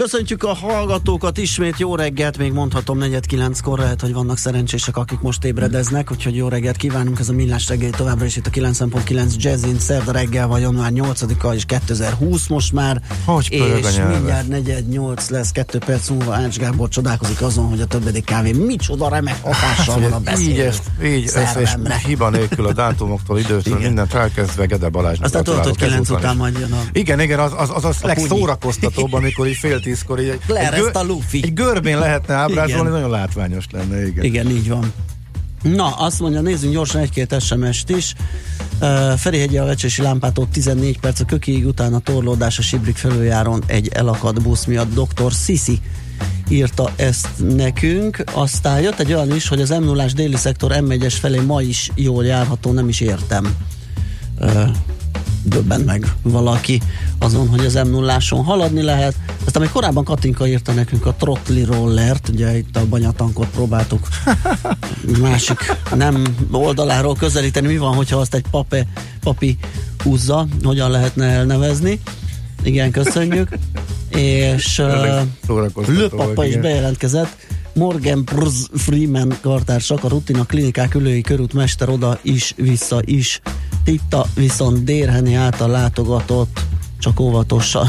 Köszöntjük a hallgatókat ismét, jó reggelt, még mondhatom negyed kilenckor, lehet, hogy vannak szerencsések, akik most ébredeznek, úgyhogy jó reggelt kívánunk, ez a Millás reggeli továbbra is itt a 9.9 Jazzin, szerda reggel vagy január 8-a és 2020 most már, hogy és mindjárt negyed nyolc lesz, kettő perc múlva Ács Gábor csodálkozik azon, hogy a többedik kávé micsoda remek hatással van a beszélő Így, ezt, így ezt, és hiba nélkül a dátumoktól, időtől, mindent elkezdve Gede Balázsnak. Aztán tudod, hogy kilenc után majd jön a... Igen, igen, az az, az, az legszórakoztatóbb, amikor így fél tízkor így egy, egy, gör, a lufi. egy görbén lehetne ábrázolni, igen. nagyon látványos lenne, igen. Igen, így van. Na, azt mondja, nézzünk gyorsan egy-két SMS-t is. Uh, Ferihegyi a Vecsesi lámpától 14 perc a kökiig, utána torlódás a Sibrik felüljáron egy elakadt busz miatt. Dr. Sisi írta ezt nekünk. Aztán jött egy olyan is, hogy az m 0 déli szektor M1-es felé ma is jól járható, nem is értem. Uh, döbben meg valaki azon, hogy az m 0 haladni lehet. Aztán még korábban Katinka írta nekünk a Trotli Rollert, ugye itt a banyatankot próbáltuk másik nem oldaláról közelíteni. Mi van, hogyha azt egy pape, papi húzza, hogyan lehetne elnevezni? Igen, köszönjük. És uh, Lőpapa is bejelentkezett. Morgan Prz Freeman kartársak, a rutina klinikák ülői körút mester oda is, vissza is. Titta viszont Dérheni által látogatott csak óvatosan.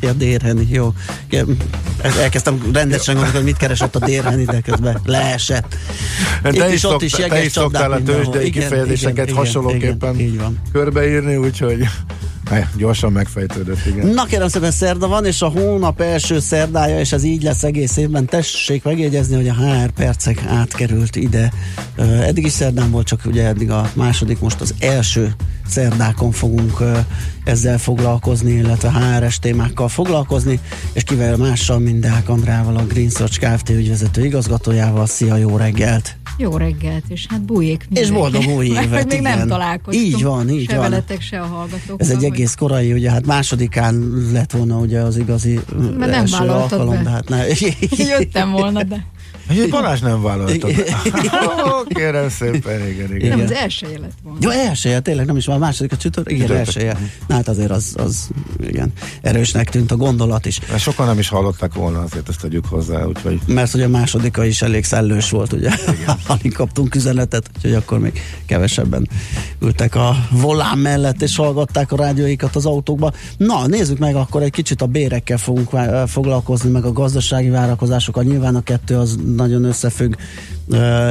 Ja, Dérheni, jó. Elkezdtem rendesen gondolni, hogy mit keresett a Dérheni, de közben leesett. De Itt is, is ott is te is szoktál a tőzsdei kifejezéseket igen, hasonlóképpen igen, van. körbeírni, úgyhogy gyorsan megfejtődött, igen. Na kérem szépen szerda van, és a hónap első szerdája, és ez így lesz egész évben. Tessék megjegyezni, hogy a HR percek átkerült ide. Eddig is szerdán volt, csak ugye eddig a második, most az első szerdákon fogunk ezzel foglalkozni, illetve HRS témákkal foglalkozni, és kivel mással, mint Deák Andrával, a Green Search Kft. ügyvezető igazgatójával. Szia, jó reggelt! Jó reggelt, és hát bújék mindenki. És boldog új évet, Mert még igen. nem találkoztunk. Így van, így se van. veletek, se a hallgatókkal. Ez egy egész korai, ugye hát másodikán lett volna ugye az igazi Mert nem első alkalom, be. de hát ne. Jöttem volna, de... Hogy Balázs nem vállalta. oh, kérem szépen, igen, igen. Nem, az elsője lett volna. Jó, elsője, tényleg nem is van a második a csütör, igen, Csütörtök. elsője. Na hát azért az, az, igen, erősnek tűnt a gondolat is. Mert sokan nem is hallották volna, azért ezt tegyük hozzá, úgyhogy... Mert ugye a másodika is elég szellős volt, ugye, alig kaptunk üzenetet, úgyhogy akkor még kevesebben ültek a volán mellett, és hallgatták a rádióikat az autókba. Na, nézzük meg akkor egy kicsit a bérekkel fogunk foglalkozni, meg a gazdasági várakozásokat. Nyilván a kettő az nagyon összefügg,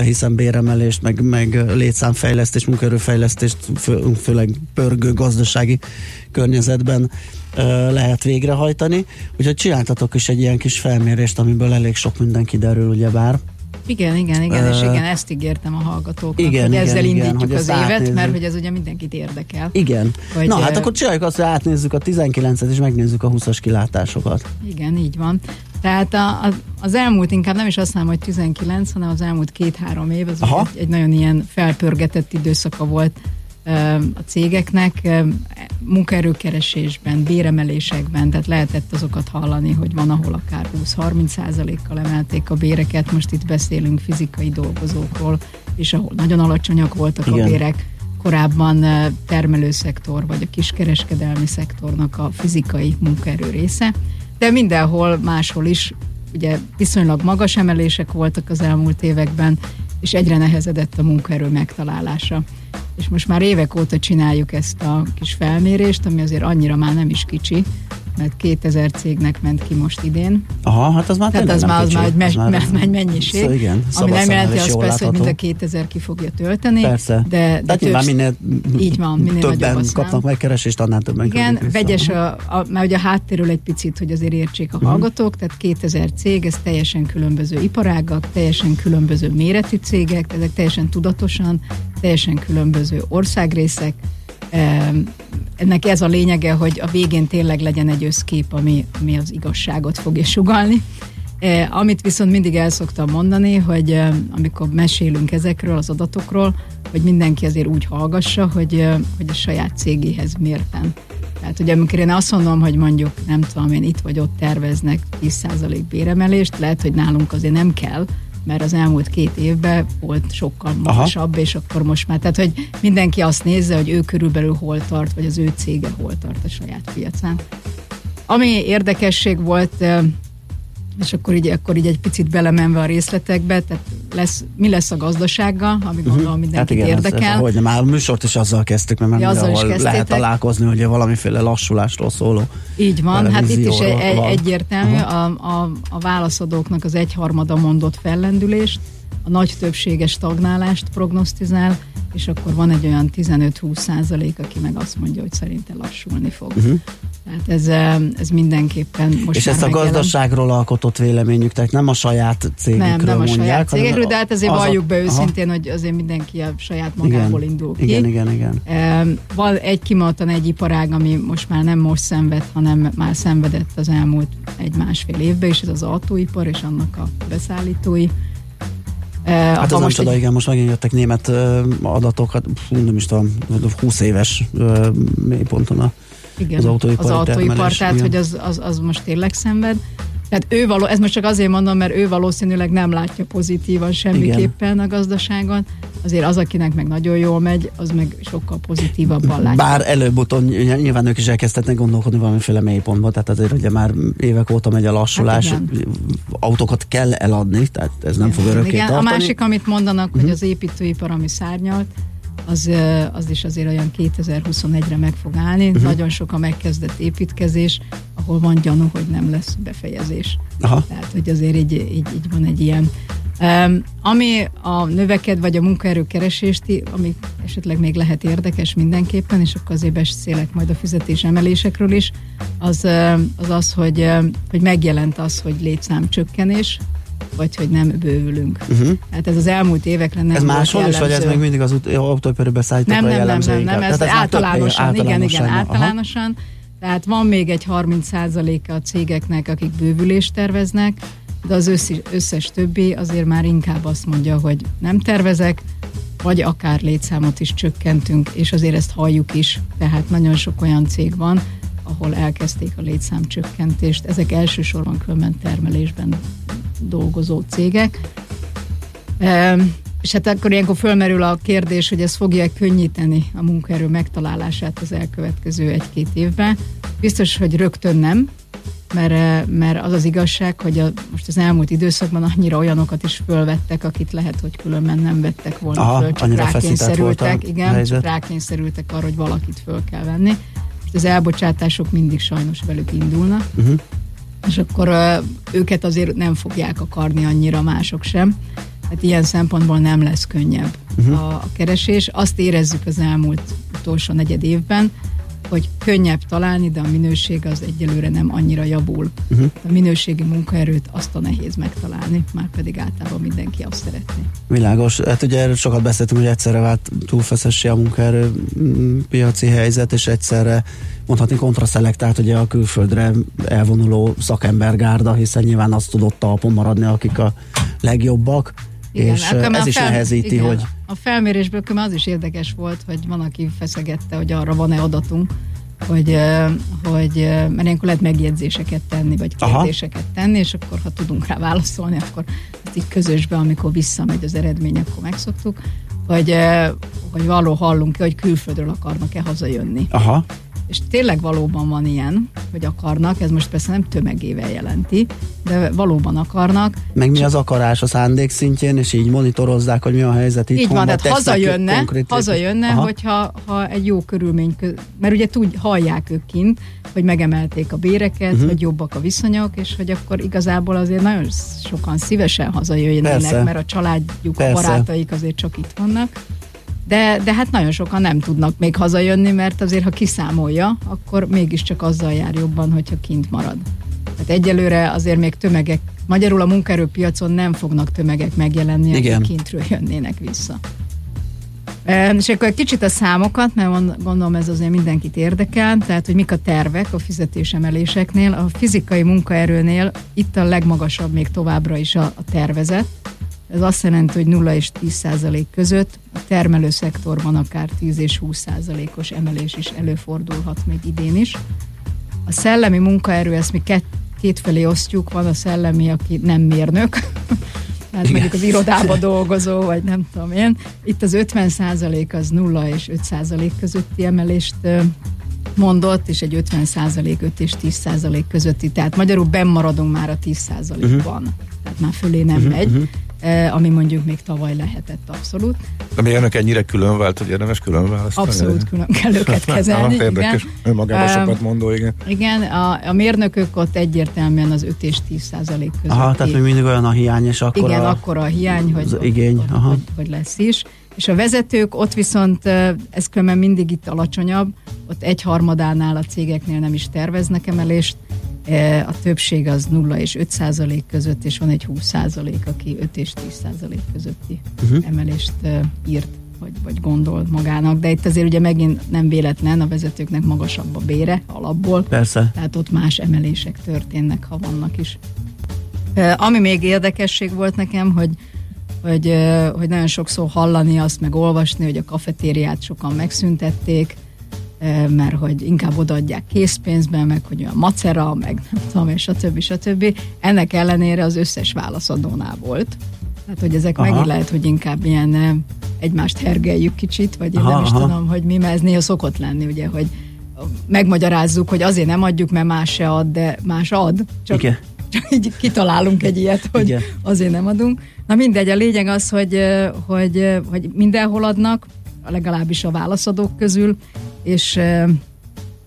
hiszen béremelést, meg, meg létszámfejlesztést, munkaerőfejlesztést, fő, főleg pörgő gazdasági környezetben lehet végrehajtani. Úgyhogy csináltatok is egy ilyen kis felmérést, amiből elég sok minden kiderül, ugyebár. Igen, igen, igen, uh, és igen, ezt ígértem a hallgatóknak, igen, hogy igen, ezzel igen, indítjuk hogy az évet, átnézzük. mert hogy ez ugye mindenkit érdekel. Igen. Hogy, Na, hát akkor csináljuk azt, hogy átnézzük a 19-et, és megnézzük a 20-as kilátásokat. Igen, így van. Tehát a, a, az elmúlt, inkább nem is azt mondom, hogy 19, hanem az elmúlt két-három év, az egy, egy nagyon ilyen felpörgetett időszaka volt a cégeknek munkaerőkeresésben, béremelésekben, tehát lehetett azokat hallani, hogy van, ahol akár 20-30% kal emelték a béreket, most itt beszélünk fizikai dolgozókról, és ahol nagyon alacsonyak voltak Igen. a bérek, korábban termelőszektor, vagy a kiskereskedelmi szektornak a fizikai munkaerő része, de mindenhol máshol is ugye viszonylag magas emelések voltak az elmúlt években, és egyre nehezedett a munkaerő megtalálása. És most már évek óta csináljuk ezt a kis felmérést, ami azért annyira már nem is kicsi, mert 2000 cégnek ment ki most idén. Aha, hát az már Tehát az már, az már me- már, már egy mennyiség, szóval igen, ami nem jelenti azt persze, hogy mind a 2000 ki fogja tölteni. Persze. De, de több, minél, így van, minél többen kapnak megkeresést, annál többen Igen, vegyes, a, a, mert ugye a háttérül egy picit, hogy azért értsék a uh-huh. hallgatók, tehát 2000 cég, ez teljesen különböző iparágak, teljesen különböző méretű cégek, ezek teljesen tudatosan, teljesen különböző országrészek, ennek ez a lényege, hogy a végén tényleg legyen egy összkép, ami, ami az igazságot fogja sugalni. Amit viszont mindig el szoktam mondani, hogy amikor mesélünk ezekről az adatokról, hogy mindenki azért úgy hallgassa, hogy, hogy a saját cégéhez mérten. Tehát, hogy amikor én azt mondom, hogy mondjuk, nem tudom én, itt vagy ott terveznek 10% béremelést, lehet, hogy nálunk azért nem kell, mert az elmúlt két évben volt sokkal magasabb, Aha. és akkor most már, tehát hogy mindenki azt nézze, hogy ő körülbelül hol tart, vagy az ő cége hol tart a saját piacán. Ami érdekesség volt, és akkor így, akkor így egy picit belemenve a részletekbe, tehát lesz, mi lesz a gazdasággal, ami gondolom mindenkit hát igen, érdekel. Ez, ez, hogy már a műsort is azzal kezdtük, mert már azzal is lehet találkozni, hogy valamiféle lassulásról szóló Így van, hát itt is egy, van. egyértelmű, uh-huh. a, a, a válaszadóknak az egyharmada mondott fellendülést, a nagy többsége stagnálást prognosztizál, és akkor van egy olyan 15-20 százalék, aki meg azt mondja, hogy szerinte lassulni fog. Uh-huh. Tehát ez, ez mindenképpen most És ezt a megjelent. gazdaságról alkotott véleményük, tehát nem a saját cégükről Nem, nem a mondják, saját cégekről, de hát azért valljuk be őszintén, aha. hogy azért mindenki a saját magából igen, indul ki. Igen, igen, igen. Van egy kimondottan egy iparág, ami most már nem most szenved, hanem már szenvedett az elmúlt egy-másfél évben, és ez az autóipar és annak a beszállítói Hát az nem csoda, egy... igen, most megint jöttek német adatok, hát nem is tudom, 20 éves mélyponton a, igen, az autóipar. Az autóipar, tehát igen. hogy az, az, az most tényleg szenved. Tehát ő való, ez most csak azért mondom, mert ő valószínűleg nem látja pozitívan semmiképpen Igen. a gazdaságon. Azért az, akinek meg nagyon jól megy, az meg sokkal pozitívabban látja. Bár előbb-utóbb nyilván ők is elkezdhetnek gondolkodni valamiféle mélypontban, tehát azért ugye már évek óta megy a lassulás, hát autókat kell eladni, tehát ez nem igen. fog örökké igen. tartani. A másik, amit mondanak, uh-huh. hogy mhm. az építőipar, ami szárnyalt, az, az is azért olyan 2021-re meg fog állni. Uh-huh. Nagyon sok a megkezdett építkezés, ahol van gyanú, hogy nem lesz befejezés. Aha. Tehát, hogy azért így, így, így van egy ilyen. Um, ami a növeked vagy a munkaerő keresést, ami esetleg még lehet érdekes mindenképpen, és akkor azért beszélek majd a fizetés emelésekről is, az az, az hogy, hogy megjelent az, hogy létszámcsökkenés, vagy hogy nem bővülünk. Uh-huh. Hát ez az elmúlt évekre nem Ez máshol is, vagy ez még mindig az autóipari szállítókra nem, nem, nem, nem, nem, ez, ez általánosan, általánosan, igen, igen, általánosan. Aha. Tehát van még egy 30%-a a cégeknek, akik bővülést terveznek, de az összes, összes többi azért már inkább azt mondja, hogy nem tervezek, vagy akár létszámot is csökkentünk, és azért ezt halljuk is. Tehát nagyon sok olyan cég van, ahol elkezdték a létszámcsökkentést. Ezek elsősorban különben termelésben dolgozó cégek. És hát akkor ilyenkor fölmerül a kérdés, hogy ez fogja könnyíteni a munkaerő megtalálását az elkövetkező egy-két évben. Biztos, hogy rögtön nem, mert, mert az az igazság, hogy a, most az elmúlt időszakban annyira olyanokat is fölvettek, akit lehet, hogy különben nem vettek volna Aha, föl, csak rákényszerültek, igen, csak rákényszerültek arra, hogy valakit föl kell venni. Most az elbocsátások mindig sajnos velük indulnak. Uh-huh és akkor őket azért nem fogják akarni annyira mások sem. Hát ilyen szempontból nem lesz könnyebb uh-huh. a, a keresés. Azt érezzük az elmúlt utolsó negyed évben, hogy könnyebb találni, de a minőség az egyelőre nem annyira javul. Uh-huh. A minőségi munkaerőt azt a nehéz megtalálni, már pedig általában mindenki azt szeretné. Világos. Hát ugye sokat beszéltünk, hogy egyszerre vált túlfeszessé a munkaerő mm, piaci helyzet, és egyszerre mondhatni kontraszelektált ugye a külföldre elvonuló szakembergárda, hiszen nyilván azt tudott talpon maradni, akik a legjobbak. Igen, és ez is fel, nehezíti, igen, hogy... A felmérésből az is érdekes volt, hogy van, aki feszegette, hogy arra van-e adatunk, hogy, hogy mert ilyenkor lehet megjegyzéseket tenni, vagy kérdéseket Aha. tenni, és akkor, ha tudunk rá válaszolni, akkor ezt így közösbe, amikor visszamegy az eredmény, akkor megszoktuk, hogy, hogy való hallunk ki, hogy külföldről akarnak-e hazajönni. Aha és tényleg valóban van ilyen, hogy akarnak, ez most persze nem tömegével jelenti, de valóban akarnak. Meg mi az akarás a szándék szintjén, és így monitorozzák, hogy mi a helyzet itt. Így van, tehát hazajönne, hazajönne Aha. hogyha ha egy jó körülmény, mert ugye tud, hallják ők kint, hogy megemelték a béreket, uh-huh. hogy jobbak a viszonyok, és hogy akkor igazából azért nagyon sokan szívesen hazajöjjenek, mert a családjuk, Persze. a barátaik azért csak itt vannak de, de hát nagyon sokan nem tudnak még hazajönni, mert azért, ha kiszámolja, akkor mégiscsak azzal jár jobban, hogyha kint marad. Tehát egyelőre azért még tömegek, magyarul a munkaerőpiacon nem fognak tömegek megjelenni, akik kintről jönnének vissza. És akkor egy kicsit a számokat, mert gondolom ez azért mindenkit érdekel, tehát hogy mik a tervek a fizetésemeléseknél. A fizikai munkaerőnél itt a legmagasabb még továbbra is a, a tervezet. Ez azt jelenti, hogy 0 és 10 százalék között a termelő szektorban akár 10 és 20 százalékos emelés is előfordulhat még idén is. A szellemi munkaerő, ezt mi két, kétfelé osztjuk, van a szellemi, aki nem mérnök, tehát Igen. mondjuk az irodába dolgozó, vagy nem tudom én. Itt az 50 százalék az 0 és 5 százalék közötti emelést mondott, és egy 50 százalék 5 és 10 százalék közötti, tehát magyarul bennmaradunk már a 10 százalékban. Uh-huh. Tehát már fölé nem uh-huh, megy. Uh-huh. Eh, ami mondjuk még tavaly lehetett abszolút. De mi önök ennyire külön vált, hogy érdemes külön választani? Abszolút külön kell őket kezelni. ah, érdekes, önmagában um, sokat mondó, igen. Igen, a, a mérnökök ott egyértelműen az 5 és 10 százalék között. Aha, tehát még mindig olyan a hiány, és akkor Igen, a, akkor a hiány, hogy, az igény, hogy, aha. Hogy, hogy lesz is. És a vezetők ott viszont, ez különben mindig itt alacsonyabb, ott egy harmadánál a cégeknél nem is terveznek emelést, a többség az 0 és 5 százalék között, és van egy 20 százalék, aki 5 és 10 százalék közötti uh-huh. emelést írt, vagy, vagy gondol magának. De itt azért ugye megint nem véletlen, a vezetőknek magasabb a bére alapból. Persze. Tehát ott más emelések történnek, ha vannak is. Ami még érdekesség volt nekem, hogy hogy, hogy nagyon sokszor hallani azt, meg olvasni, hogy a kafetériát sokan megszüntették, mert hogy inkább odaadják készpénzben, meg hogy olyan macera, meg nem tudom, és stb. stb. Ennek ellenére az összes válaszadónál volt. Tehát, hogy ezek aha. megint lehet, hogy inkább ilyen egymást hergeljük kicsit, vagy én aha, nem is aha. tudom, hogy mi, mert ez néha szokott lenni, ugye, hogy megmagyarázzuk, hogy azért nem adjuk, mert más se ad, de más ad. Csak, Igen. csak így kitalálunk egy ilyet, hogy Igen. azért nem adunk. Na mindegy, a lényeg az, hogy, hogy, hogy mindenhol adnak, legalábbis a válaszadók közül, és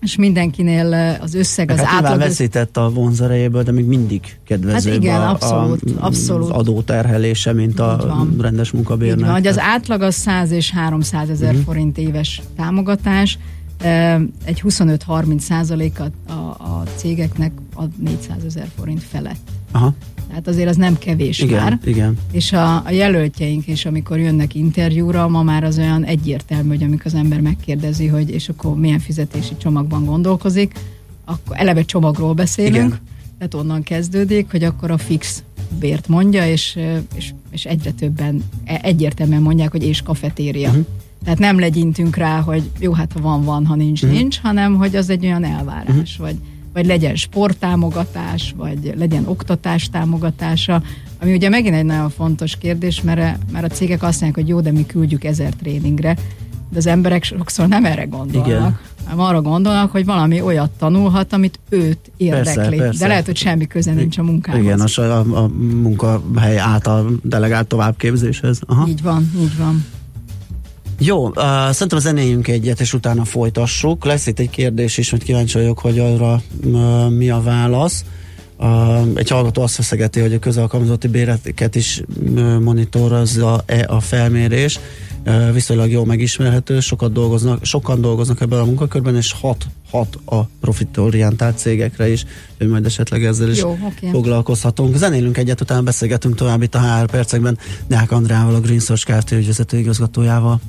és mindenkinél az összeg, az hát átlag... veszített a vonzerejéből, de még mindig kedvezőbb hát igen, a, abszolút, a, abszolút. az adóterhelése, mint a rendes munkabérnek. Van, hogy az átlag az 100 és 300 ezer uh-huh. forint éves támogatás, egy 25-30 százalékat a, a cégeknek ad 400 ezer forint felett. Aha. Tehát azért az nem kevés igen, már. Igen. És a, a jelöltjeink is, amikor jönnek interjúra, ma már az olyan egyértelmű, hogy amikor az ember megkérdezi, hogy és akkor milyen fizetési csomagban gondolkozik, akkor eleve csomagról beszélünk, igen. tehát onnan kezdődik, hogy akkor a fix bért mondja, és, és, és egyre többen e, egyértelműen mondják, hogy és kafetéria. Uh-huh. Tehát nem legyintünk rá, hogy jó, hát ha van, van, ha nincs, uh-huh. nincs, hanem hogy az egy olyan elvárás, uh-huh. vagy vagy legyen sporttámogatás, vagy legyen oktatás támogatása, ami ugye megint egy nagyon fontos kérdés, mert, mert a cégek azt mondják, hogy jó, de mi küldjük ezer tréningre, de az emberek sokszor nem erre gondolnak. Igen. hanem arra gondolnak, hogy valami olyat tanulhat, amit őt érdekli. Persze, persze. De lehet, hogy semmi köze nincs a munkához. Igen, a, a, a munkahely által delegált továbbképzéshez. Aha. Így van, így van. Jó, uh, szerintem zenéjünk egyet, és utána folytassuk. Lesz itt egy kérdés is, hogy kíváncsi vagyok, hogy arra uh, mi a válasz. Uh, egy hallgató azt feszegeti, hogy a közalkalmazotti béreket is uh, monitorozza-e a felmérés. Uh, viszonylag jól megismerhető, sokat dolgoznak, sokan dolgoznak ebben a munkakörben, és hat, hat a profitorientált cégekre is, hogy majd esetleg ezzel is Jó, okay. foglalkozhatunk. Zenélünk egyet, utána beszélgetünk tovább itt a HR percekben Deák Andrával, a Green Search Kft. ügyvezető igazgatójával.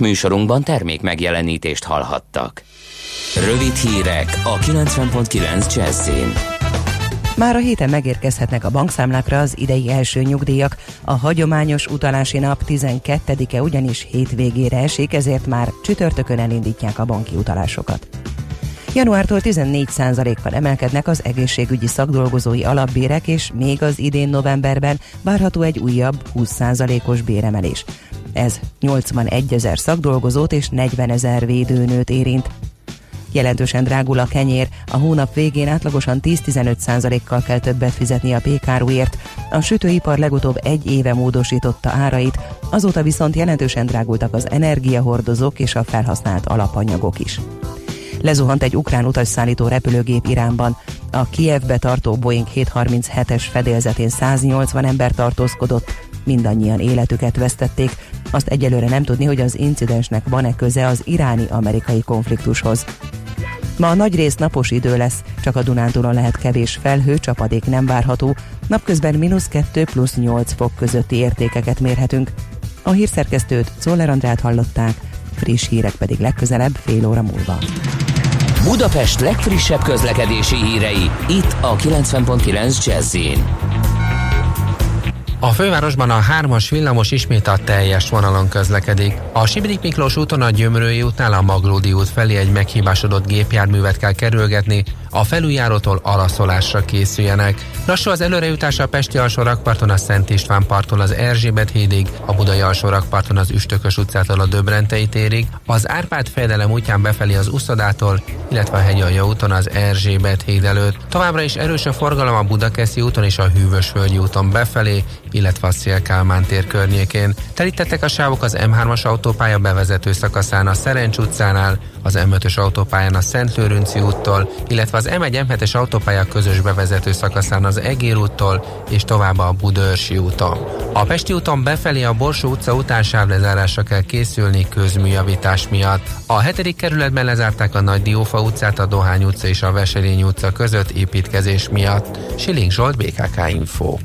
Műsorunkban termék megjelenítést hallhattak. Rövid hírek a 90.9 Jazzin. Már a héten megérkezhetnek a bankszámlákra az idei első nyugdíjak. A hagyományos utalási nap 12-e ugyanis hétvégére esik, ezért már csütörtökön elindítják a banki utalásokat. Januártól 14%-kal emelkednek az egészségügyi szakdolgozói alapbérek, és még az idén novemberben várható egy újabb 20%-os béremelés. Ez 81 ezer szakdolgozót és 40 ezer védőnőt érint. Jelentősen drágul a kenyér, a hónap végén átlagosan 10-15%-kal kell többet fizetni a pékáruért. A sütőipar legutóbb egy éve módosította árait, azóta viszont jelentősen drágultak az energiahordozók és a felhasznált alapanyagok is. Lezuhant egy ukrán utasszállító repülőgép Iránban. A Kievbe tartó Boeing 737-es fedélzetén 180 ember tartózkodott, mindannyian életüket vesztették. Azt egyelőre nem tudni, hogy az incidensnek van-e köze az iráni-amerikai konfliktushoz. Ma a nagy rész napos idő lesz, csak a Dunántúlon lehet kevés felhő, csapadék nem várható, napközben mínusz 2 plusz 8 fok közötti értékeket mérhetünk. A hírszerkesztőt Czoller Andrát hallották, friss hírek pedig legközelebb fél óra múlva. Budapest legfrissebb közlekedési hírei, itt a 90.9 jazz a fővárosban a hármas villamos ismét a teljes vonalon közlekedik. A Sibrik Miklós úton a Gyömrői útnál a Maglódi út felé egy meghibásodott gépjárművet kell kerülgetni, a felüljárótól alaszolásra készüljenek. Lassú az előrejutás a Pesti alsó rakparton a Szent István parton az Erzsébet hídig, a Budai alsó rakparton az Üstökös utcától a Döbrentei térig, az Árpád fejedelem útján befelé az Uszodától, illetve a Hegyalja úton az Erzsébet híd előtt. Továbbra is erős a forgalom a Budakeszi úton és a Hűvösvölgyi úton befelé, illetve a Szélkálmán tér környékén. Telítettek a sávok az M3-as autópálya bevezető szakaszán a Szerencs utcánál, az M5-ös autópályán a Szentlőrünci úttól, illetve az M1 M7-es autópálya közös bevezető szakaszán az Egér úttól és tovább a Budörsi úton. A Pesti úton befelé a Borsó utca után sávlezárásra kell készülni közműjavítás miatt. A hetedik kerületben lezárták a Nagy Diófa utcát, a Dohány utca és a Veselény utca között építkezés miatt. Siling Zsolt, BKK Info.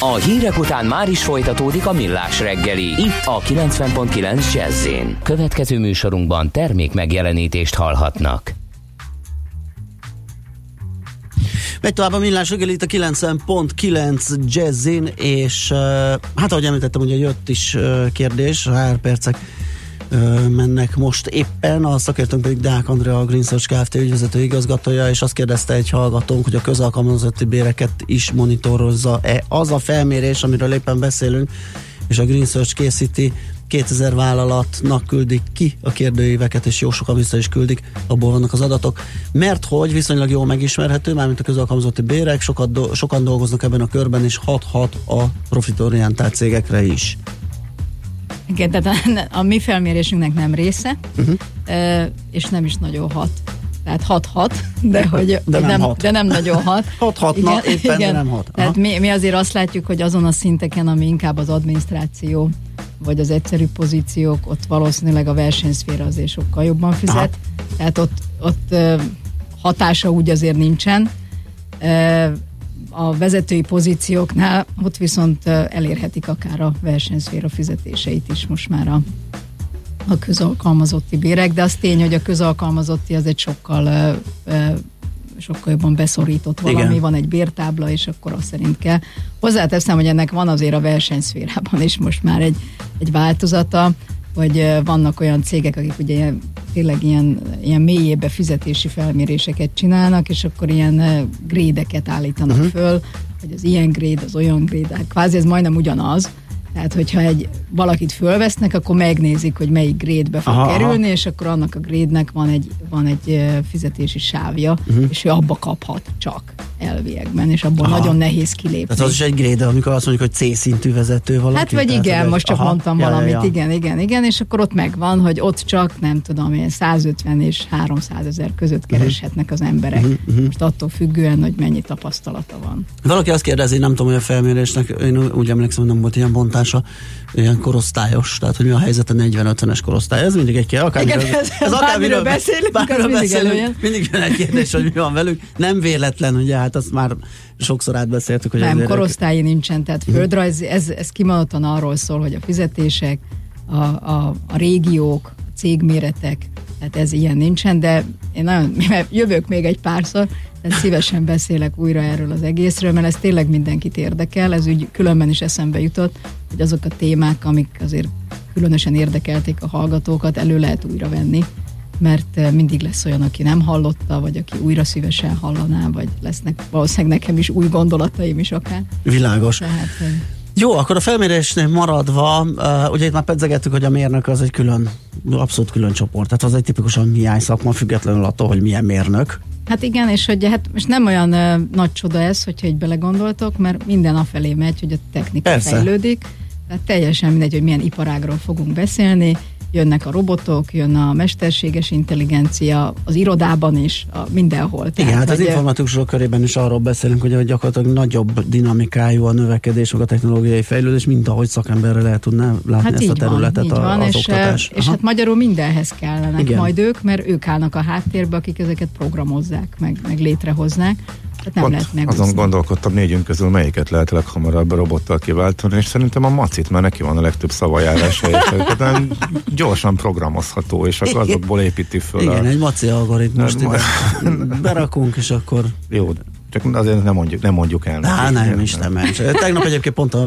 A hírek után már is folytatódik a millás reggeli. Itt a 90.9 jazz Következő műsorunkban termék megjelenítést hallhatnak. Megy tovább a millás reggeli itt a 90.9 jazzin, és hát ahogy említettem, ugye jött is kérdés, HR percek mennek most éppen, a szakértőnk pedig Dák Andrea, a Green Search Kft. ügyvezető igazgatója, és azt kérdezte egy hallgatónk, hogy a közalkalmazotti béreket is monitorozza-e az a felmérés, amiről éppen beszélünk, és a Green Search készíti 2000 vállalatnak küldik ki a kérdőíveket, és jó sokan vissza is küldik, abból vannak az adatok, mert hogy viszonylag jól megismerhető, mármint a közalkalmazotti bérek, sokat do- sokan dolgoznak ebben a körben, és hat-hat a profitorientált cégekre is. Igen, tehát a, a mi felmérésünknek nem része, uh-huh. és nem is nagyon hat. Tehát hat-hat, de, hogy de, nem, nem, hat. de nem nagyon hat. Hat-hat, igen, na, éppen, igen. de nem hat. Tehát mi, mi azért azt látjuk, hogy azon a szinteken, ami inkább az adminisztráció, vagy az egyszerű pozíciók, ott valószínűleg a versenyszféra azért sokkal jobban fizet. Aha. Tehát ott, ott hatása úgy azért nincsen a vezetői pozícióknál ott viszont elérhetik akár a versenyszféra fizetéseit is most már a, a közalkalmazotti bérek, de az tény, hogy a közalkalmazotti az egy sokkal sokkal jobban beszorított valami, Igen. van egy bértábla, és akkor azt szerint kell. Hozzáteszem, hogy ennek van azért a versenyszférában is most már egy, egy változata, hogy vannak olyan cégek, akik ugye tényleg ilyen, ilyen mélyébe fizetési felméréseket csinálnak, és akkor ilyen grédeket állítanak uh-huh. föl, hogy az ilyen gréd, az olyan gréd, hát kvázi ez majdnem ugyanaz, tehát, hogyha egy valakit fölvesznek, akkor megnézik, hogy melyik grédbe fog aha, kerülni, aha. és akkor annak a grédnek van egy, van egy fizetési sávja, uh-huh. és ő abba kaphat csak elviekben, és abból aha. nagyon nehéz kilépni. Tehát az is egy gréd, amikor azt mondjuk, hogy C-szintű vezető valaki. Hát vagy igen, most csak aha, mondtam ja, valamit, ja, ja. igen, igen, igen, és akkor ott megvan, hogy ott csak, nem tudom én, 150 és 300 ezer között mhm. kereshetnek az emberek. Uh-huh, uh-huh. Most attól függően, hogy mennyi tapasztalata van. Valaki azt kérdezi, nem tudom, hogy a felmérésnek, én úgy emlékszem, nem volt ilyen bontás bontása ilyen korosztályos, tehát hogy mi a helyzet a 40-50-es korosztály. Ez mindig egy kérdés. Akár Igen, ez, ez akármiről beszélünk, bármiről mindig beszélünk, előjön. mindig jön egy kérdés, hogy mi van velük. Nem véletlen, ugye, hát azt már sokszor átbeszéltük, hogy Nem, korosztályi nincsen, tehát földrajzi, ez, ez kimondottan arról szól, hogy a fizetések, a, a, a régiók, a cégméretek, tehát ez ilyen nincsen, de én nagyon jövök még egy párszor, tehát szívesen beszélek újra erről az egészről, mert ez tényleg mindenkit érdekel, ez úgy különben is eszembe jutott, hogy azok a témák, amik azért különösen érdekelték a hallgatókat, elő lehet újra venni, mert eh, mindig lesz olyan, aki nem hallotta, vagy aki újra szívesen hallaná, vagy lesznek valószínűleg nekem is új gondolataim is akár. Világos. Tehát, jó, akkor a felmérésnél maradva, uh, ugye itt már pedzegettük, hogy a mérnök az egy külön, abszolút külön csoport, tehát az egy tipikusan hiány szakma, függetlenül attól, hogy milyen mérnök. Hát igen, és hogy hát most nem olyan uh, nagy csoda ez, hogyha egy belegondoltok, mert minden afelé megy, hogy a technika Persze. fejlődik, tehát teljesen mindegy, hogy milyen iparágról fogunk beszélni, jönnek a robotok, jön a mesterséges intelligencia, az irodában is, a mindenhol. Igen, hát az informatikusok körében is arról beszélünk, hogy gyakorlatilag nagyobb dinamikájú a növekedés, a technológiai fejlődés, mint ahogy szakemberre lehet tudná látni hát ezt a területet van, a, van, az és, oktatás. És hát magyarul mindenhez kellenek Igen. majd ők, mert ők állnak a háttérbe, akik ezeket programozzák, meg, meg létrehoznák. Tehát nem Pont lehet azon gondolkodtam négyünk közül melyiket lehet leghamarabb robottal kiváltani, és szerintem a macit, mert neki van a legtöbb szavajárás gyorsan programozható, és akkor azokból építi föl. Igen, a... egy maci algoritmust ide berakunk, és akkor... Jó, csak azért nem mondjuk, nem mondjuk el. Á, nem, nem is nem. nem. Tegnap egyébként pont a,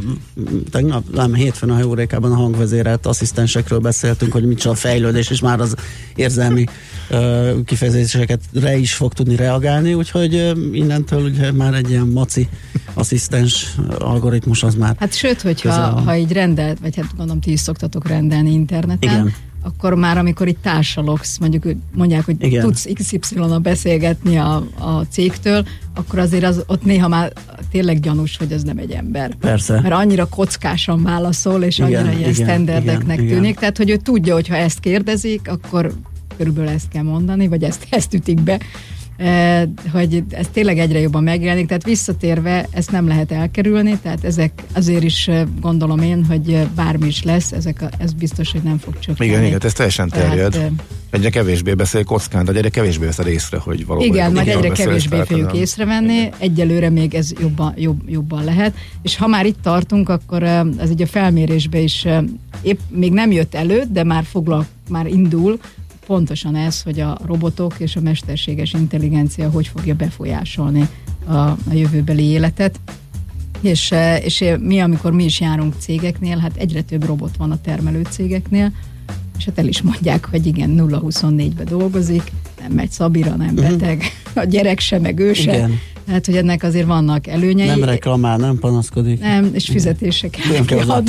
tegnap, nem, hétfőn a Heurékában a hangvezérelt asszisztensekről beszéltünk, hogy mit a fejlődés, és már az érzelmi uh, kifejezéseket re is fog tudni reagálni, úgyhogy uh, innentől ugye már egy ilyen maci asszisztens algoritmus az már Hát sőt, hogyha ha így rendelt, vagy hát gondolom ti is szoktatok rendelni interneten, Igen akkor már amikor itt társalogsz, mondjuk mondják, hogy Igen. tudsz XY-a beszélgetni a, a cégtől, akkor azért az, ott néha már tényleg gyanús, hogy ez nem egy ember. Persze. Mert annyira kockásan válaszol, és igen, annyira ilyen igen, standardeknek igen, tűnik, igen. tehát hogy ő tudja, hogy ha ezt kérdezik, akkor körülbelül ezt kell mondani, vagy ezt, ezt ütik be hogy ez tényleg egyre jobban megjelenik, tehát visszatérve ezt nem lehet elkerülni, tehát ezek azért is gondolom én, hogy bármi is lesz, ezek a, ez biztos, hogy nem fog csökkenni. Igen, igen, ez teljesen terjed. Tehát, egyre kevésbé beszél kockán, de egyre kevésbé veszed észre, hogy valóban. Igen, meg egyre kevésbé fogjuk észrevenni, igen. egyelőre még ez jobban, jobb, jobban lehet, és ha már itt tartunk, akkor ez egy a felmérésbe is épp még nem jött elő, de már foglal, már indul, pontosan ez, hogy a robotok és a mesterséges intelligencia hogy fogja befolyásolni a, a jövőbeli életet. És, eh, és mi, amikor mi is járunk cégeknél, hát egyre több robot van a termelő cégeknél, és hát el is mondják, hogy igen, 0-24-be dolgozik, nem megy szabira, nem mhm. beteg, a gyerek se, meg ő se. Igen. Tehát, hogy ennek azért vannak előnyei. Nem reklamál, nem panaszkodik. Nem, és fizetések Nem kell az,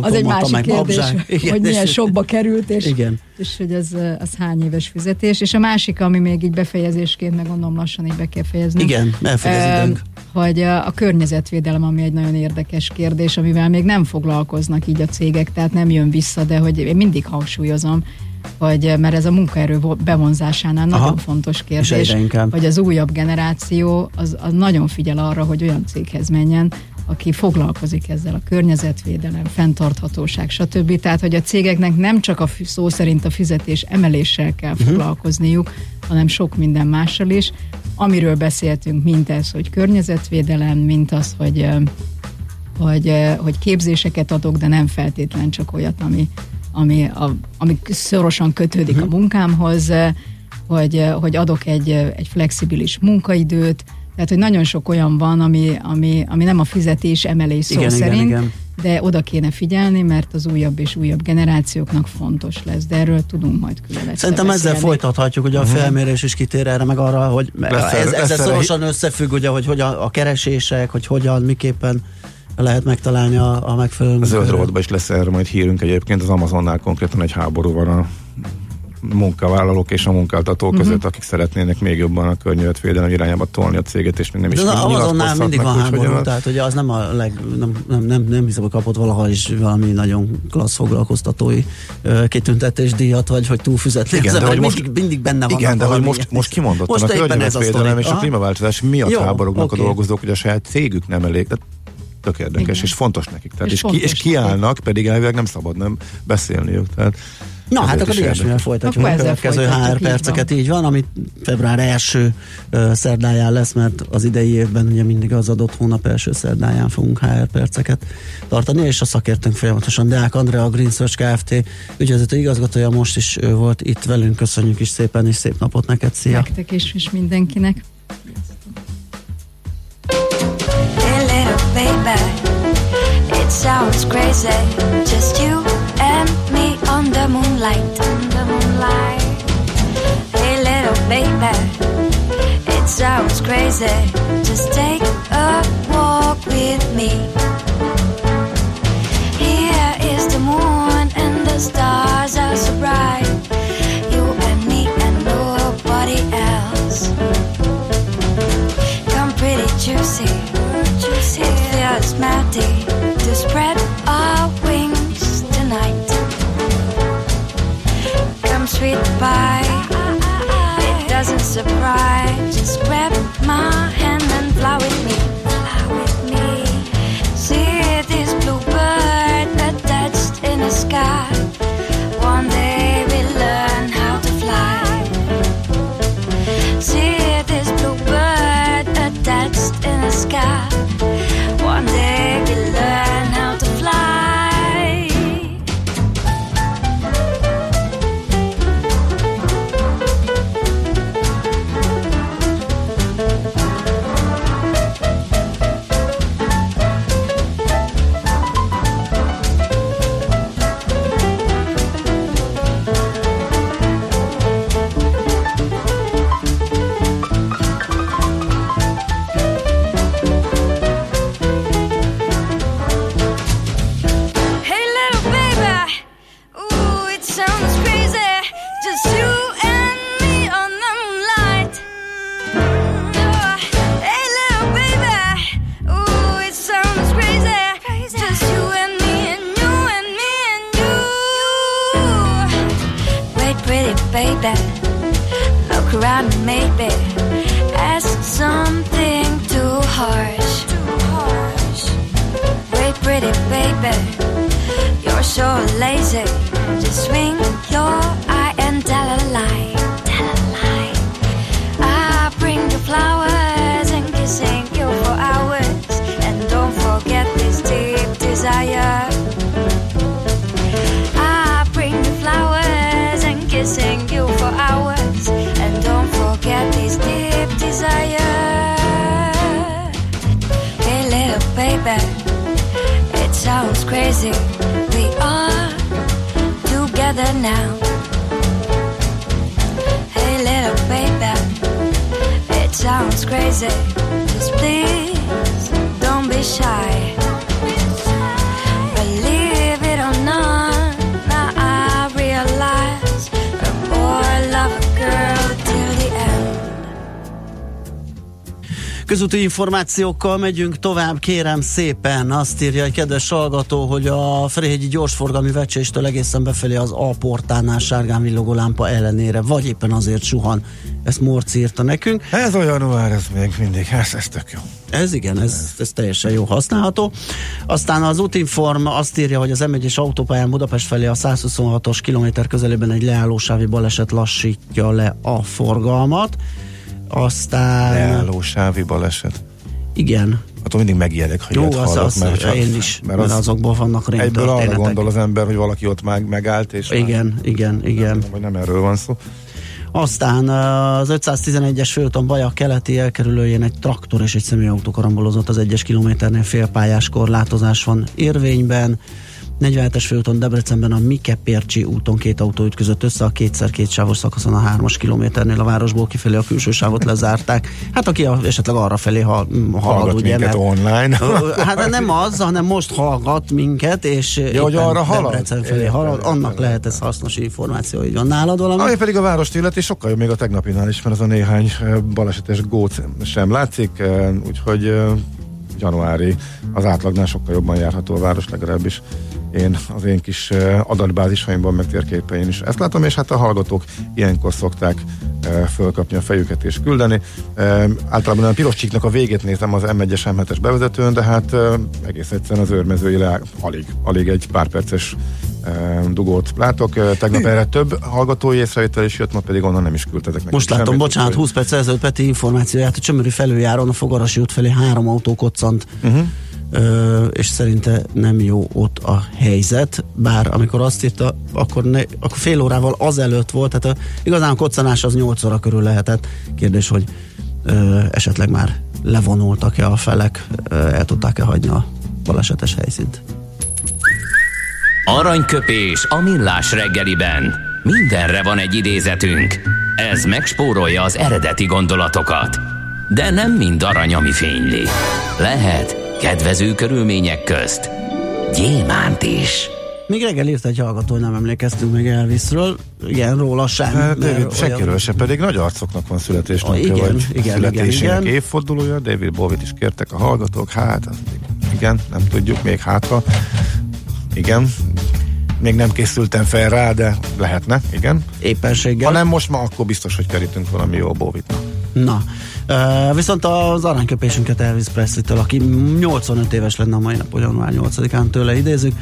az egy másik kérdés, Igen, hogy milyen sokba került, és, Igen. és hogy az, az hány éves fizetés. És a másik, ami még így befejezésként, meg gondolom lassan így be kell fejezni. Igen, elfejeződünk. Hogy a, a környezetvédelem, ami egy nagyon érdekes kérdés, amivel még nem foglalkoznak így a cégek, tehát nem jön vissza, de hogy én mindig hangsúlyozom, hogy mert ez a munkaerő bevonzásánál Aha. nagyon fontos kérdés, hogy az újabb generáció az, az nagyon figyel arra, hogy olyan céghez menjen, aki foglalkozik ezzel a környezetvédelem, fenntarthatóság, stb. Tehát, hogy a cégeknek nem csak a szó szerint a fizetés emeléssel kell uh-huh. foglalkozniuk, hanem sok minden mással is. Amiről beszéltünk, mint ez, hogy környezetvédelem, mint az, hogy, hogy, hogy képzéseket adok, de nem feltétlen csak olyat, ami, ami, a, ami szorosan kötődik uh-huh. a mhm. munkámhoz, hogy, hogy adok egy, egy flexibilis munkaidőt, tehát, hogy nagyon sok olyan van, ami, ami, ami nem a fizetés emelés szó igen, szerint, igen, igen. de oda kéne figyelni, mert az újabb és újabb generációknak fontos lesz, de erről tudunk majd külön Szerintem ezzel folytathatjuk, ugye a uh-huh. felmérés is kitér erre, meg arra, hogy ez, ezzel szorosan összefügg, ugye, hogy hogyan a keresések, hogy hogyan, miképpen lehet megtalálni a, a megfelelő. A zöld rovatban is lesz erre majd hírünk egyébként, az Amazonnál konkrétan egy háború van a munkavállalók és a munkáltatók uh-huh. között, akik szeretnének még jobban a környezetvédelem irányába tolni a céget, és még nem is De Amazonnál mindig van háború, tehát ugye az nem a leg, nem, nem, nem, nem hiszem, hogy kapott valaha is valami nagyon klassz foglalkoztatói kitüntetés díjat, vagy hogy túlfüzetli. Igen, de hogy most, mindig, mindig benne van. Igen, de hogy most, most kimondottan most a környezetvédelem és a klímaváltozás miatt Jó, háborognak okay. a dolgozók, hogy a saját cégük nem elég. Tehát tök érdekes, Igen. és fontos nekik. Tehát, és, és, ki, és kiállnak, pedig elvileg nem szabad nem beszélniük. Tehát Na hát akkor ilyesmivel folytatjuk a következő HR perceket, így van, amit február első uh, szerdáján lesz, mert az idei évben ugye mindig az adott hónap első szerdáján fogunk HR perceket tartani, és a szakértőnk folyamatosan Deák Andrea, a Green Search Kft. ügyvezető igazgatója most is ő volt itt velünk, köszönjük is szépen, és szép napot neked, szia! Nektek is, és mindenkinek! It sounds crazy, just you and me on the moonlight, on the moonlight. Hey little baby, it sounds crazy, just take a walk with me. Here is the moon and the stars are so bright. You and me and nobody else. Come pretty juicy. To spread our wings tonight. Come sweet it doesn't surprise. Just grab my hand and with crazy. We are together now. Hey, little baby. It sounds crazy. Just please don't be shy. Közúti információkkal megyünk tovább, kérem szépen. Azt írja egy kedves hallgató, hogy a Ferihegyi gyorsforgalmi vecséstől egészen befelé az A portánál sárgán villogó lámpa ellenére, vagy éppen azért suhan. Ezt Morci írta nekünk. Ez a január, ez még mindig, ez, ez tök jó. Ez igen, ez, ez teljesen jó használható. Aztán az Útinform azt írja, hogy az M1-es autópályán Budapest felé a 126-os kilométer közelében egy leállósávi baleset lassítja le a forgalmat. Aztán... Leálló sávi baleset. Igen. Attól mindig megijedek, ha Jó, ilyet az, hallok, az, mert, hogyha- én is, mert, az azokból vannak rém Egyből arra gondol az ember, hogy valaki ott meg, megállt, és Igen, igen, igen. Vagy nem erről van szó. Aztán az 511-es főúton Baja keleti elkerülőjén egy traktor és egy személyautó karambolozott az egyes kilométernél félpályás korlátozás van érvényben. 47-es főúton Debrecenben a Mikepércsi úton két autó ütközött össze a kétszer két sávos szakaszon a hármas kilométernél a városból kifelé a külső sávot lezárták. Hát aki a, esetleg arra felé ha, halad, ugye, minket online. Hát nem az, hanem most hallgat minket, és Ja, hogy arra halad? Debrecen felé halad, annak lehet ez hasznos információ, így van nálad valami? Ami pedig a várost illeti, sokkal jobb még a tegnapinál is, mert az a néhány balesetes góc sem látszik, úgyhogy januári az átlagnál sokkal jobban járható a város, legalábbis én az én kis adatbázisaimban, meg térképein is ezt látom, és hát a hallgatók ilyenkor szokták fölkapni a fejüket és küldeni. Általában a piros csíknak a végét nézem az M1-es M7-es bevezetőn, de hát egész egyszerűen az őrmezői le, alig, alig egy pár perces dugót látok. Tegnap erre több hallgatói észrevétel is jött, ma pedig onnan nem is küldtetek nekik Most látom, semmit, bocsánat, 20 perc ezelőtt Peti információját, a Csömöri felüljáron a Fogarasi út felé három autó koccant uh-huh és szerinte nem jó ott a helyzet, bár amikor azt írta, akkor, ne, akkor fél órával azelőtt volt, tehát a, igazán a koccanás az 8 óra körül lehetett. Kérdés, hogy ö, esetleg már levonultak-e a felek, ö, el tudták-e hagyni a balesetes helyszínt. Aranyköpés a millás reggeliben. Mindenre van egy idézetünk. Ez megspórolja az eredeti gondolatokat. De nem mind arany, ami fényli. Lehet kedvező körülmények közt gyémánt is. Még reggel írt egy hallgató, hogy nem emlékeztünk meg Elvisről. Igen, róla sem. Hát, David senkiről se, pedig nagy arcoknak van születésnapja, igen, vagy igen, születésének igen, évfordulója. David Bowie-t is kértek a hallgatók. Hát, igen, nem tudjuk, még hátra. Igen, még nem készültem fel rá, de lehetne, igen. Éppenséggel. Ha nem most ma, akkor biztos, hogy kerítünk valami jó Bovitnak. Na, Viszont az aranyköpésünket Elvis Presley-től, aki 85 éves lenne a mai nap, január 8-án tőle idézünk,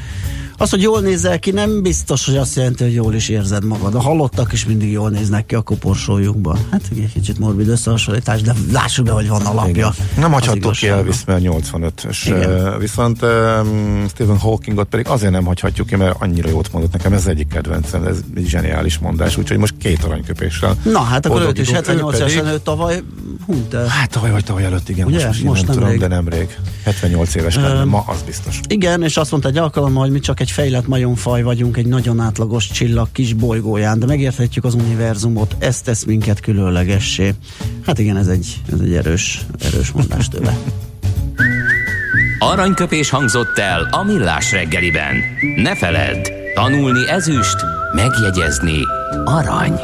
az, hogy jól nézel ki, nem biztos, hogy azt jelenti, hogy jól is érzed magad. A halottak is mindig jól néznek ki a koporsójukban. Hát egy kicsit morbid összehasonlítás, de lássuk be, hogy van alapja. Igen. Nem hagyhatjuk ki Elvis, mert 85-ös. Igen. Viszont um, Stephen Hawkingot pedig azért nem hagyhatjuk ki, mert annyira jót mondott nekem, ez egyik kedvencem, ez egy zseniális mondás, úgyhogy most két aranyköpéssel. Na, hát akkor őt is 78 esen ő tavaly hú, de... Hát tavaly vagy tavaly előtt, igen, Ugye? most, most nem, nem tudom, de nemrég. 78 éves lenne, ma az biztos. Igen, és azt mondta egy alkalommal, hogy mi csak egy fejlett majomfaj vagyunk, egy nagyon átlagos csillag kis bolygóján, de megérthetjük az univerzumot, ez tesz minket különlegessé. Hát igen, ez egy, ez egy erős, erős mondás tőle. Aranyköpés hangzott el a millás reggeliben. Ne feledd, tanulni ezüst, megjegyezni arany.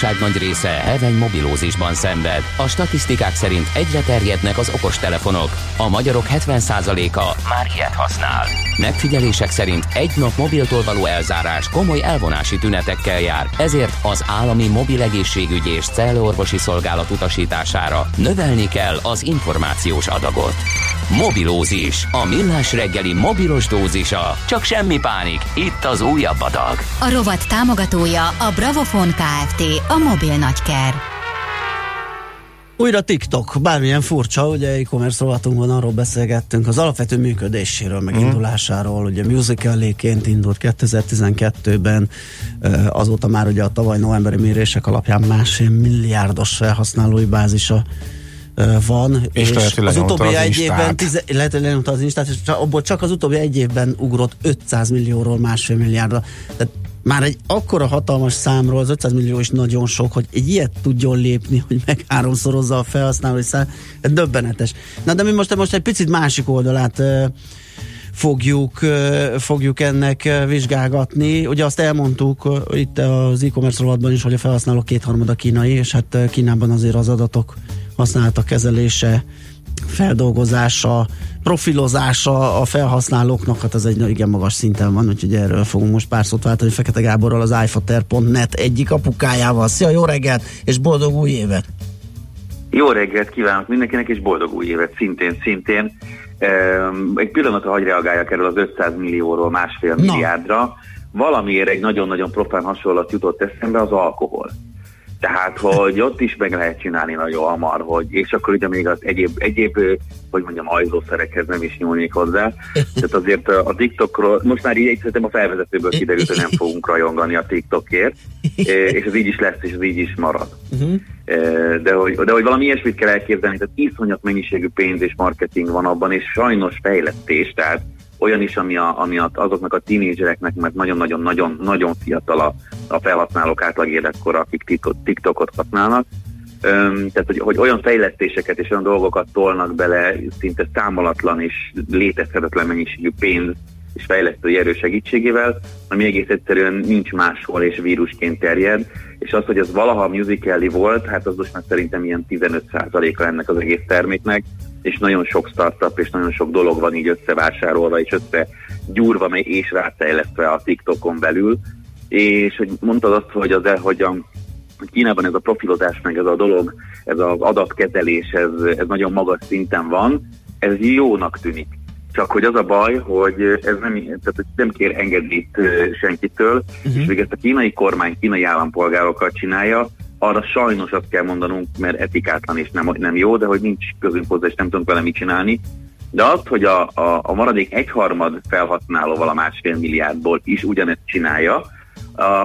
Lakosság nagy része heveny mobilózisban szenved. A statisztikák szerint egyre terjednek az okostelefonok. A magyarok 70%-a már ilyet használ. Megfigyelések szerint egy nap mobiltól való elzárás komoly elvonási tünetekkel jár, ezért az állami mobil egészségügyi és cellorvosi szolgálat utasítására növelni kell az információs adagot. Mobilózis, a millás reggeli mobilos dózisa. Csak semmi pánik, itt az újabb adag. A rovat támogatója a Bravofon Kft. A mobil nagyker. Újra TikTok, bármilyen furcsa, ugye e-commerce rovatunkban arról beszélgettünk, az alapvető működéséről, meg mhm. indulásáról, ugye musicaléként indult 2012-ben, azóta már ugye a tavaly novemberi mérések alapján másfél milliárdos felhasználói bázisa van, és, és az utóbbi az egy évben, tize, lehet, hogy lenyomta az instát, és abból csak az utóbbi egy évben ugrott 500 millióról másfél milliárdra. Tehát már egy akkora hatalmas számról, az 500 millió is nagyon sok, hogy egy ilyet tudjon lépni, hogy meg háromszorozza a felhasználói szám, ez döbbenetes. Na de mi most, most egy picit másik oldalát fogjuk, fogjuk ennek vizsgálgatni. Ugye azt elmondtuk itt az e-commerce rovatban is, hogy a felhasználók kétharmada kínai, és hát Kínában azért az adatok használata kezelése, feldolgozása, profilozása a felhasználóknak, hát az egy igen magas szinten van, úgyhogy erről fogunk most pár szót váltani Fekete Gáborral, az iFater.net egyik apukájával. Szia, jó reggelt, és boldog új évet! Jó reggelt kívánok mindenkinek, és boldog új évet szintén, szintén. Egy pillanatra hagy reagáljak erről az 500 millióról másfél Na. milliárdra. Valamiért egy nagyon-nagyon profán hasonlat jutott eszembe az alkohol. Tehát, hogy ott is meg lehet csinálni nagyon hamar, hogy, és akkor ugye még az egyéb, egyéb hogy mondjam, ajzószerekhez nem is nyúlnék hozzá. Tehát azért a TikTokról, most már így szerintem a felvezetőből kiderült, hogy nem fogunk rajongani a TikTokért, és ez így is lesz, és ez így is marad. Uh-huh. De hogy, de hogy valami ilyesmit kell elképzelni, tehát iszonyat mennyiségű pénz és marketing van abban, és sajnos fejlesztés, tehát olyan is, ami, a, ami a, azoknak a tínédzsereknek, mert nagyon-nagyon-nagyon-nagyon fiatal a, a felhasználók átlag életkora, akik TikTokot használnak. Öm, tehát, hogy, hogy olyan fejlesztéseket és olyan dolgokat tolnak bele, szinte számolatlan és létezhetetlen mennyiségű pénz és fejlesztői erő segítségével, ami egész egyszerűen nincs máshol és vírusként terjed, és az, hogy ez valaha musicali volt, hát az most már szerintem ilyen 15%-a ennek az egész terméknek, és nagyon sok startup és nagyon sok dolog van így összevásárolva és összegyúrva és ráfejlesztve a TikTokon belül, és hogy mondtad azt, hogy az el, hogy a Kínában ez a profilozás, meg ez a dolog, ez az adatkezelés, ez, ez nagyon magas szinten van, ez jónak tűnik. Csak hogy az a baj, hogy ez nem, tehát, nem kér engedélyt senkitől, uh-huh. és még ezt a kínai kormány kínai állampolgárokat csinálja, arra sajnos azt kell mondanunk, mert etikátlan és nem, nem jó, de hogy nincs közünk hozzá, és nem tudunk vele mit csinálni. De az, hogy a, a, a maradék egyharmad felhasználóval a másfél milliárdból is ugyanezt csinálja,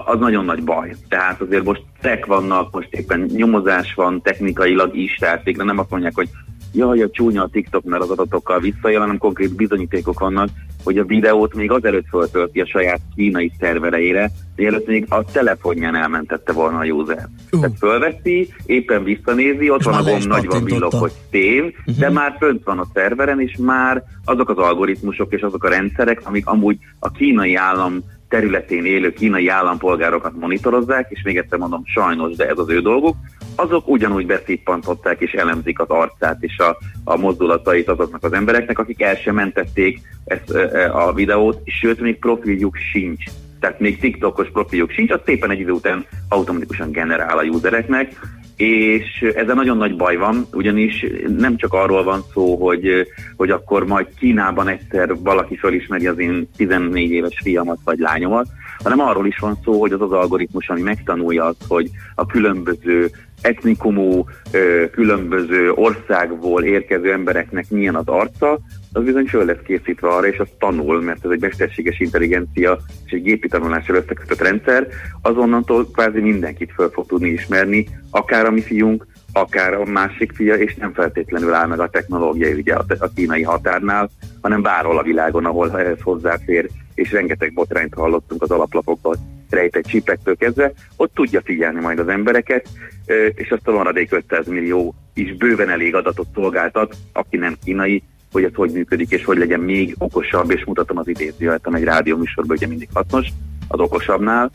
az nagyon nagy baj. Tehát azért most tek vannak, most éppen nyomozás van technikailag is, tehát végre nem azt mondják, hogy jaj, a csúnya a TikTok, mert az adatokkal visszajel, hanem konkrét bizonyítékok vannak, hogy a videót még azelőtt föltölti a saját kínai szervereire, mielőtt még a telefonján elmentette volna a user. Uh. Tehát fölveszi, éppen visszanézi, ott van a gomb nagy van villog, hogy tév, uh-huh. de már fönt van a szerveren, és már azok az algoritmusok és azok a rendszerek, amik amúgy a kínai állam területén élő kínai állampolgárokat monitorozzák, és még egyszer mondom, sajnos, de ez az ő dolguk, azok ugyanúgy beszippantották és elemzik az arcát és a, a mozdulatait azoknak az embereknek, akik el sem mentették ezt a videót, sőt, még profiljuk sincs. Tehát még TikTokos profiljuk sincs, az szépen egy idő után automatikusan generál a usereknek, és ezzel nagyon nagy baj van, ugyanis nem csak arról van szó, hogy, hogy akkor majd Kínában egyszer valaki felismeri az én 14 éves fiamat vagy lányomat, hanem arról is van szó, hogy az az algoritmus, ami megtanulja azt, hogy a különböző etnikumú, különböző országból érkező embereknek milyen az arca, az bizony föl lesz készítve arra, és az tanul, mert ez egy mesterséges intelligencia és egy gépi tanulással összekötött rendszer, azonnantól kvázi mindenkit föl fog tudni ismerni, akár a mi fiunk, akár a másik fia, és nem feltétlenül áll meg a technológia ugye a kínai határnál, hanem bárhol a világon, ahol ehhez hozzáfér, és rengeteg botrányt hallottunk az alaplapokban rejtett csipektől kezdve, ott tudja figyelni majd az embereket, és azt a maradék 500 millió is bőven elég adatot szolgáltat, aki nem kínai, hogy ez hogy működik, és hogy legyen még okosabb, és mutatom az idézőjelet, egy rádió műsorban ugye mindig hasznos, az okosabbnál.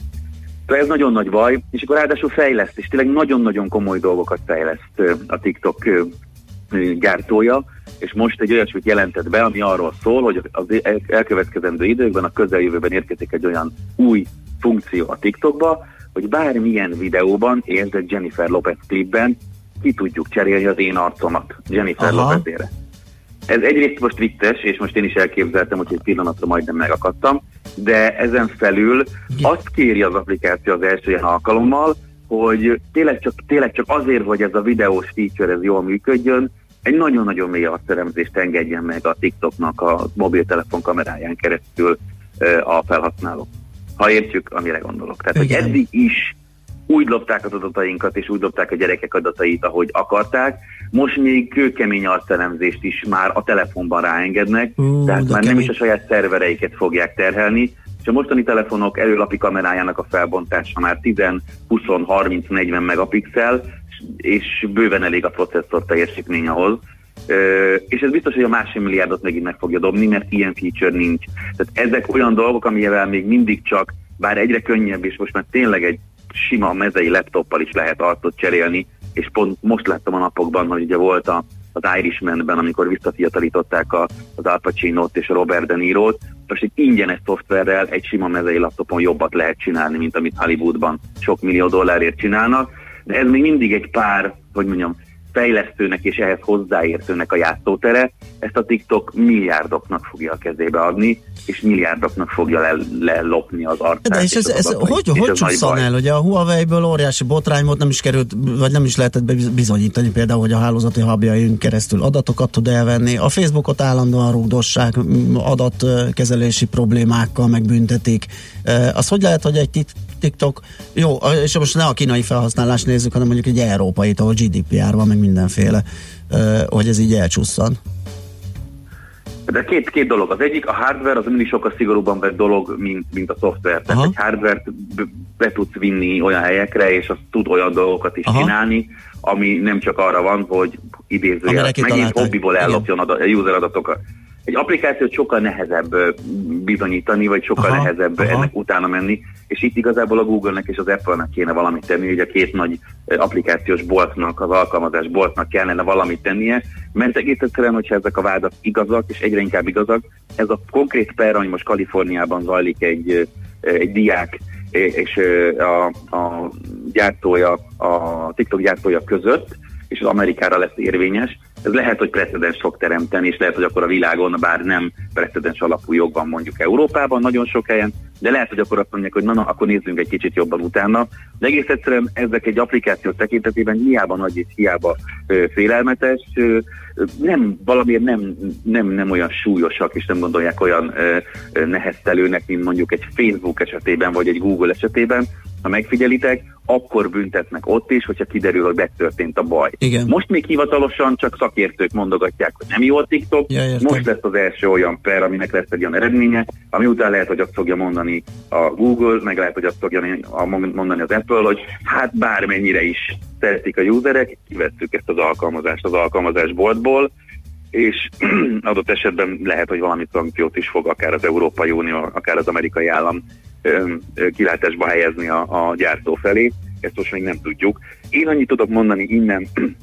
Szóval ez nagyon nagy baj, és akkor ráadásul fejleszt, és tényleg nagyon-nagyon komoly dolgokat fejleszt a TikTok gyártója, és most egy olyasmit jelentett be, ami arról szól, hogy az elkövetkezendő időkben, a közeljövőben érkezik egy olyan új funkció a TikTokba, hogy bármilyen videóban, érzett Jennifer Lopez klipben ki tudjuk cserélni az én arcomat Jennifer Aha. Lopezére. Ez egyrészt most vicces, és most én is elképzeltem, hogy egy pillanatra majdnem megakadtam, de ezen felül azt kéri az applikáció az első ilyen alkalommal, hogy tényleg csak, tényleg csak azért, hogy ez a videós feature ez jól működjön, egy nagyon-nagyon mély arcteremzést engedjen meg a TikToknak a mobiltelefon kameráján keresztül a felhasználó. Ha értjük, amire gondolok. Tehát, Igen. hogy eddig is úgy lopták az adatainkat, és úgy lopták a gyerekek adatait, ahogy akarták. Most még kőkemény arcteremzést is már a telefonban ráengednek, uh, tehát már kemény. nem is a saját szervereiket fogják terhelni, és a mostani telefonok előlapi kamerájának a felbontása már 10, 20, 30, 40 megapixel, és bőven elég a processzor teljesítmény ahhoz, és ez biztos, hogy a másfél milliárdot megint meg fogja dobni, mert ilyen feature nincs. Tehát ezek olyan dolgok, amivel még mindig csak, bár egyre könnyebb, és most már tényleg egy sima mezei laptoppal is lehet arcot cserélni, és pont most láttam a napokban, hogy ugye volt a, az Irishmanben, amikor visszafiatalították a, az Al Pacino-t és a Robert De Niro-t, most egy ingyenes szoftverrel egy sima mezei laptopon jobbat lehet csinálni, mint amit Hollywoodban sok millió dollárért csinálnak, de ez még mindig egy pár, hogy mondjam, fejlesztőnek és ehhez hozzáértőnek a játszótere, ezt a TikTok milliárdoknak fogja a kezébe adni, és milliárdoknak fogja lelopni az arcát. De és, ez, ez hogy, hogy csúszan el? Ugye a Huawei-ből óriási botrány volt, nem is került, vagy nem is lehetett bizonyítani például, hogy a hálózati habjaink keresztül adatokat tud elvenni. A Facebookot állandóan rúgdossák, adatkezelési problémákkal megbüntetik. Az hogy lehet, hogy egy TikTok, jó, és most ne a kínai felhasználást nézzük, hanem mondjuk egy európai, ahol GDPR van, meg mindenféle, hogy ez így elcsusszan. De két, két dolog. Az egyik, a hardware az mindig sokkal szigorúbban vett dolog, mint, mint a szoftver. Tehát Aha. egy hardware be tudsz vinni olyan helyekre, és az tud olyan dolgokat is Aha. csinálni, ami nem csak arra van, hogy idézőjel megint hobbiból ellopjon a user adatokat. Egy applikációt sokkal nehezebb bizonyítani, vagy sokkal aha, nehezebb aha. ennek utána menni, és itt igazából a Google-nek és az Apple-nek kéne valamit tenni, hogy a két nagy applikációs boltnak, az alkalmazás boltnak kellene valamit tennie, mert egész egyszerűen, hogyha ezek a vádak igazak, és egyre inkább igazak, ez a konkrét per, ami most Kaliforniában zajlik egy, egy diák és a, a gyártója, a TikTok gyártója között, és az Amerikára lesz érvényes, ez lehet, hogy precedens fog teremteni, és lehet, hogy akkor a világon, bár nem precedens alapú jog van mondjuk Európában nagyon sok helyen, de lehet, hogy akkor azt mondják, hogy na, na akkor nézzünk egy kicsit jobban utána. De egész egyszerűen ezek egy applikáció tekintetében hiába nagy és hiába ö, félelmetes, ö, nem, valamiért nem, nem, nem olyan súlyosak, és nem gondolják olyan ö, ö, neheztelőnek, mint mondjuk egy Facebook esetében, vagy egy Google esetében, ha megfigyelitek, akkor büntetnek ott is, hogyha kiderül, hogy betörtént a baj. Igen. Most még hivatalosan csak szakértők mondogatják, hogy nem jó a TikTok, ja, most lesz az első olyan per, aminek lesz egy olyan eredménye, ami után lehet, hogy azt fogja mondani a Google, meg lehet, hogy azt fogja mondani az Apple, hogy hát bármennyire is szeretik a userek, kivettük ezt az alkalmazást az alkalmazásboltból, és adott esetben lehet, hogy valami szankciót is fog akár az Európai Unió, akár az amerikai állam kilátásba helyezni a, a gyártó felé. Ezt most még nem tudjuk. Én annyit tudok mondani innen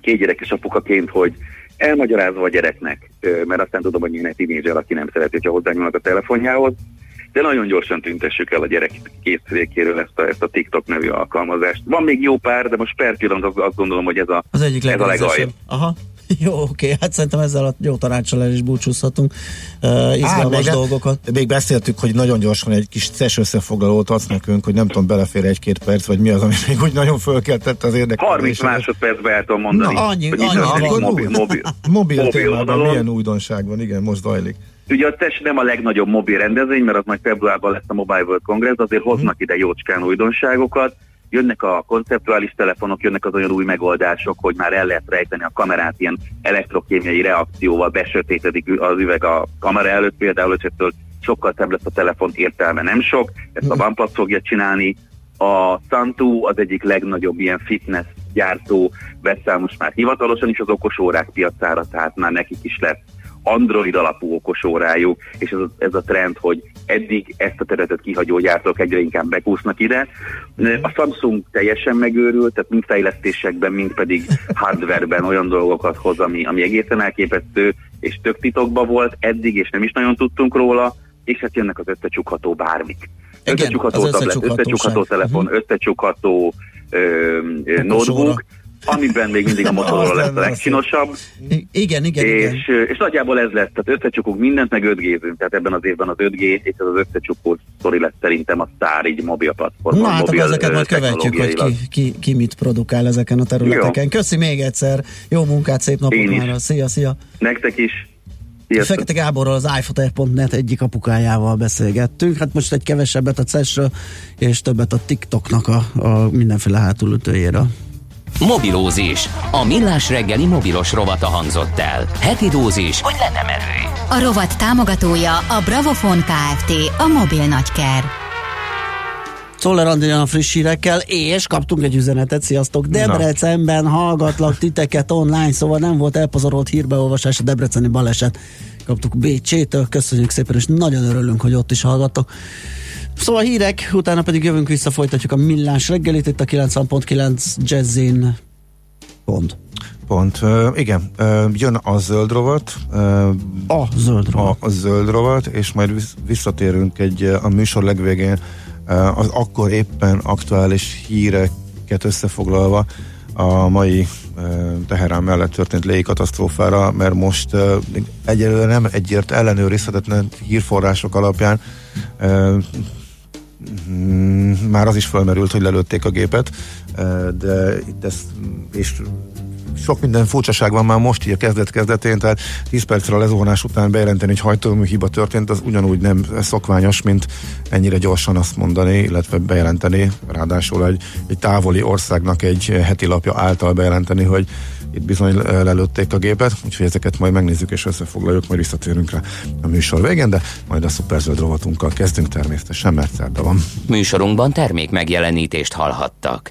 két gyerekes apukaként, hogy elmagyarázva a gyereknek, mert aztán tudom, hogy én egy tínézser, aki nem szereti, hogyha hozzányúlnak a telefonjához, de nagyon gyorsan tüntessük el a gyerek készülékéről ezt a, ezt a TikTok nevű alkalmazást. Van még jó pár, de most per pillanat azt gondolom, hogy ez a, az egyik ez a legaljabb. Aha. Jó, oké, hát szerintem ezzel a jó tanácsal el is búcsúzhatunk. Uh, izgalmas még, dolgokat. Még beszéltük, hogy nagyon gyorsan egy kis szes összefoglalót adsz nekünk, hogy nem tudom, belefér egy-két perc, vagy mi az, ami még úgy nagyon fölkeltette az érdeklődést. 30 másodpercben el tudom mondani. Na, annyi, annyi, annyi akkor mobil, mobil, mobil, mobil témában milyen újdonság van, igen, most zajlik. Ugye a TES nem a legnagyobb mobil rendezvény, mert az majd februárban lesz a Mobile World Congress, azért hoznak ide jócskán újdonságokat jönnek a konceptuális telefonok, jönnek az olyan új megoldások, hogy már el lehet rejteni a kamerát ilyen elektrokémiai reakcióval, besötétedik az üveg a kamera előtt például, hogy ettől sokkal szebb lesz a telefon, értelme nem sok, ezt a. OnePlus fogja csinálni, a Santu az egyik legnagyobb ilyen fitness gyártó vesz most már hivatalosan is az okos órák piacára, tehát már nekik is lesz Android alapú okosórájuk, és ez a, ez a trend, hogy eddig ezt a területet kihagyó gyártók egyre inkább bekúsznak ide. A Samsung teljesen megőrült, tehát mind fejlesztésekben, mind pedig hardwareben olyan dolgokat hoz, ami, ami egészen elképesztő, és tök titokba volt eddig, és nem is nagyon tudtunk róla, és hát jönnek az összecsukható bármik. Összecsukható tablet, összecsukható telefon, uh-huh. összecsukható ö, notebook, amiben még mindig a motorról lesz a legcsinosabb. Igen, igen, és, igen. És nagyjából ez lesz, tehát összecsukunk mindent, meg 5 g tehát ebben az évben az 5G, és ez az összecsukó sztori lesz szerintem a sztár így mobil platformon. Na hát mobil ezeket majd követjük, hogy ki, ki, ki, mit produkál ezeken a területeken. Jó. Köszi még egyszer, jó munkát, szép napot már. Szia, szia. Nektek is. Sziasztok. Fekete Gáborral az iPhoto.net egyik apukájával beszélgettünk. Hát most egy kevesebbet a ces és többet a TikToknak a, a mindenféle hátulütőjéről. Mobilózis. A millás reggeli mobilos rovata hangzott el. Heti dózis, hogy lenne merő. A rovat támogatója a Bravofon Kft. A mobil nagyker. Andrián a friss hírekkel, és kaptunk egy üzenetet, sziasztok, Debrecenben hallgatlak titeket online, szóval nem volt elpazorolt hírbeolvasás a debreceni baleset. Kaptuk Bécsétől, köszönjük szépen, és nagyon örülünk, hogy ott is hallgattok. Szóval hírek, utána pedig jövünk vissza, folytatjuk a millás reggelit, itt a 90.9 Jazzin. Pont. Pont. Uh, igen, uh, jön a zöld rovat. Uh, a zöld rovat. A, a zöld rovat, és majd visszatérünk egy a műsor legvégén az akkor éppen aktuális híreket összefoglalva a mai Teherán mellett történt légikatasztrófára, mert most egyelőre nem egyért ellenőrizhetetlen hírforrások alapján mm, már az is felmerült, hogy lelőtték a gépet, de itt ez, és sok minden furcsaság van már most így a kezdet-kezdetén, tehát 10 percre a lezuhanás után bejelenteni, hogy hajtómű hiba történt, az ugyanúgy nem szokványos, mint ennyire gyorsan azt mondani, illetve bejelenteni, ráadásul egy, egy távoli országnak egy heti lapja által bejelenteni, hogy itt bizony lelőtték a gépet, úgyhogy ezeket majd megnézzük és összefoglaljuk, majd visszatérünk rá a műsor végén, de majd a szuperzöld rovatunkkal kezdünk természetesen, mert szerda van. Műsorunkban termék megjelenítést hallhattak.